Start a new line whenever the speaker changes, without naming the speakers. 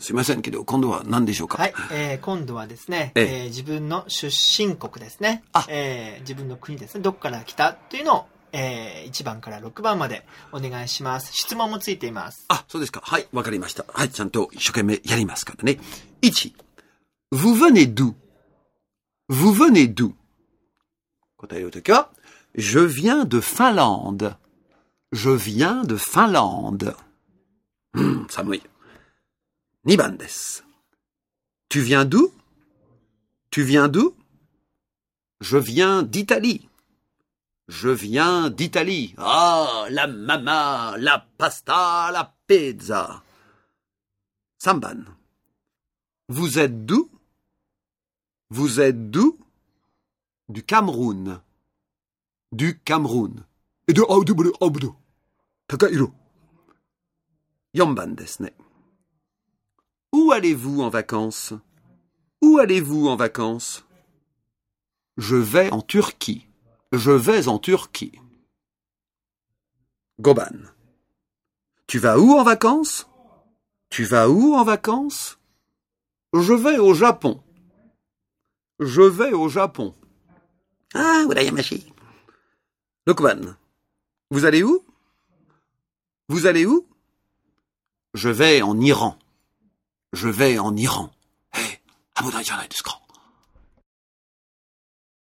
すいませんけど、今度は何でしょうか？
はい、えー、今度はですね、
え
え
え
ー自分の出身国ですね
あ。
えー自分の国ですね。どこから来たというのを、えー1番から6番までお願いします。質問もついています。
あ、そうですか。はい、わかりました。はい、ちゃんと一生懸命やりますからね。1. Vous venez d'où? Vous venez d'où? 答えるときは、Je viens de Finlande. Je viens de Finlande. うん、寒い。2番です。Tu viens d'où? Tu viens d'où? Je viens d'Italie. Je viens d'Italie. Ah, la mama, la pasta, la pizza. Samban. Vous êtes d'où? Vous êtes d'où? Du Cameroun. Du Cameroun. Et de Aoudouboulou, Aoudou. Takairo. Yamban desu ne. Allez-vous en vacances? Où allez-vous en vacances? Je vais en Turquie. Je vais en Turquie. Goban. Tu vas où en vacances? Tu vas où en vacances? Je vais au Japon. Je vais au Japon. Ah, Urayamashi. Lokban. Vous allez où? Vous allez où? Je vais en Iran. Je vais en Iran. Hé,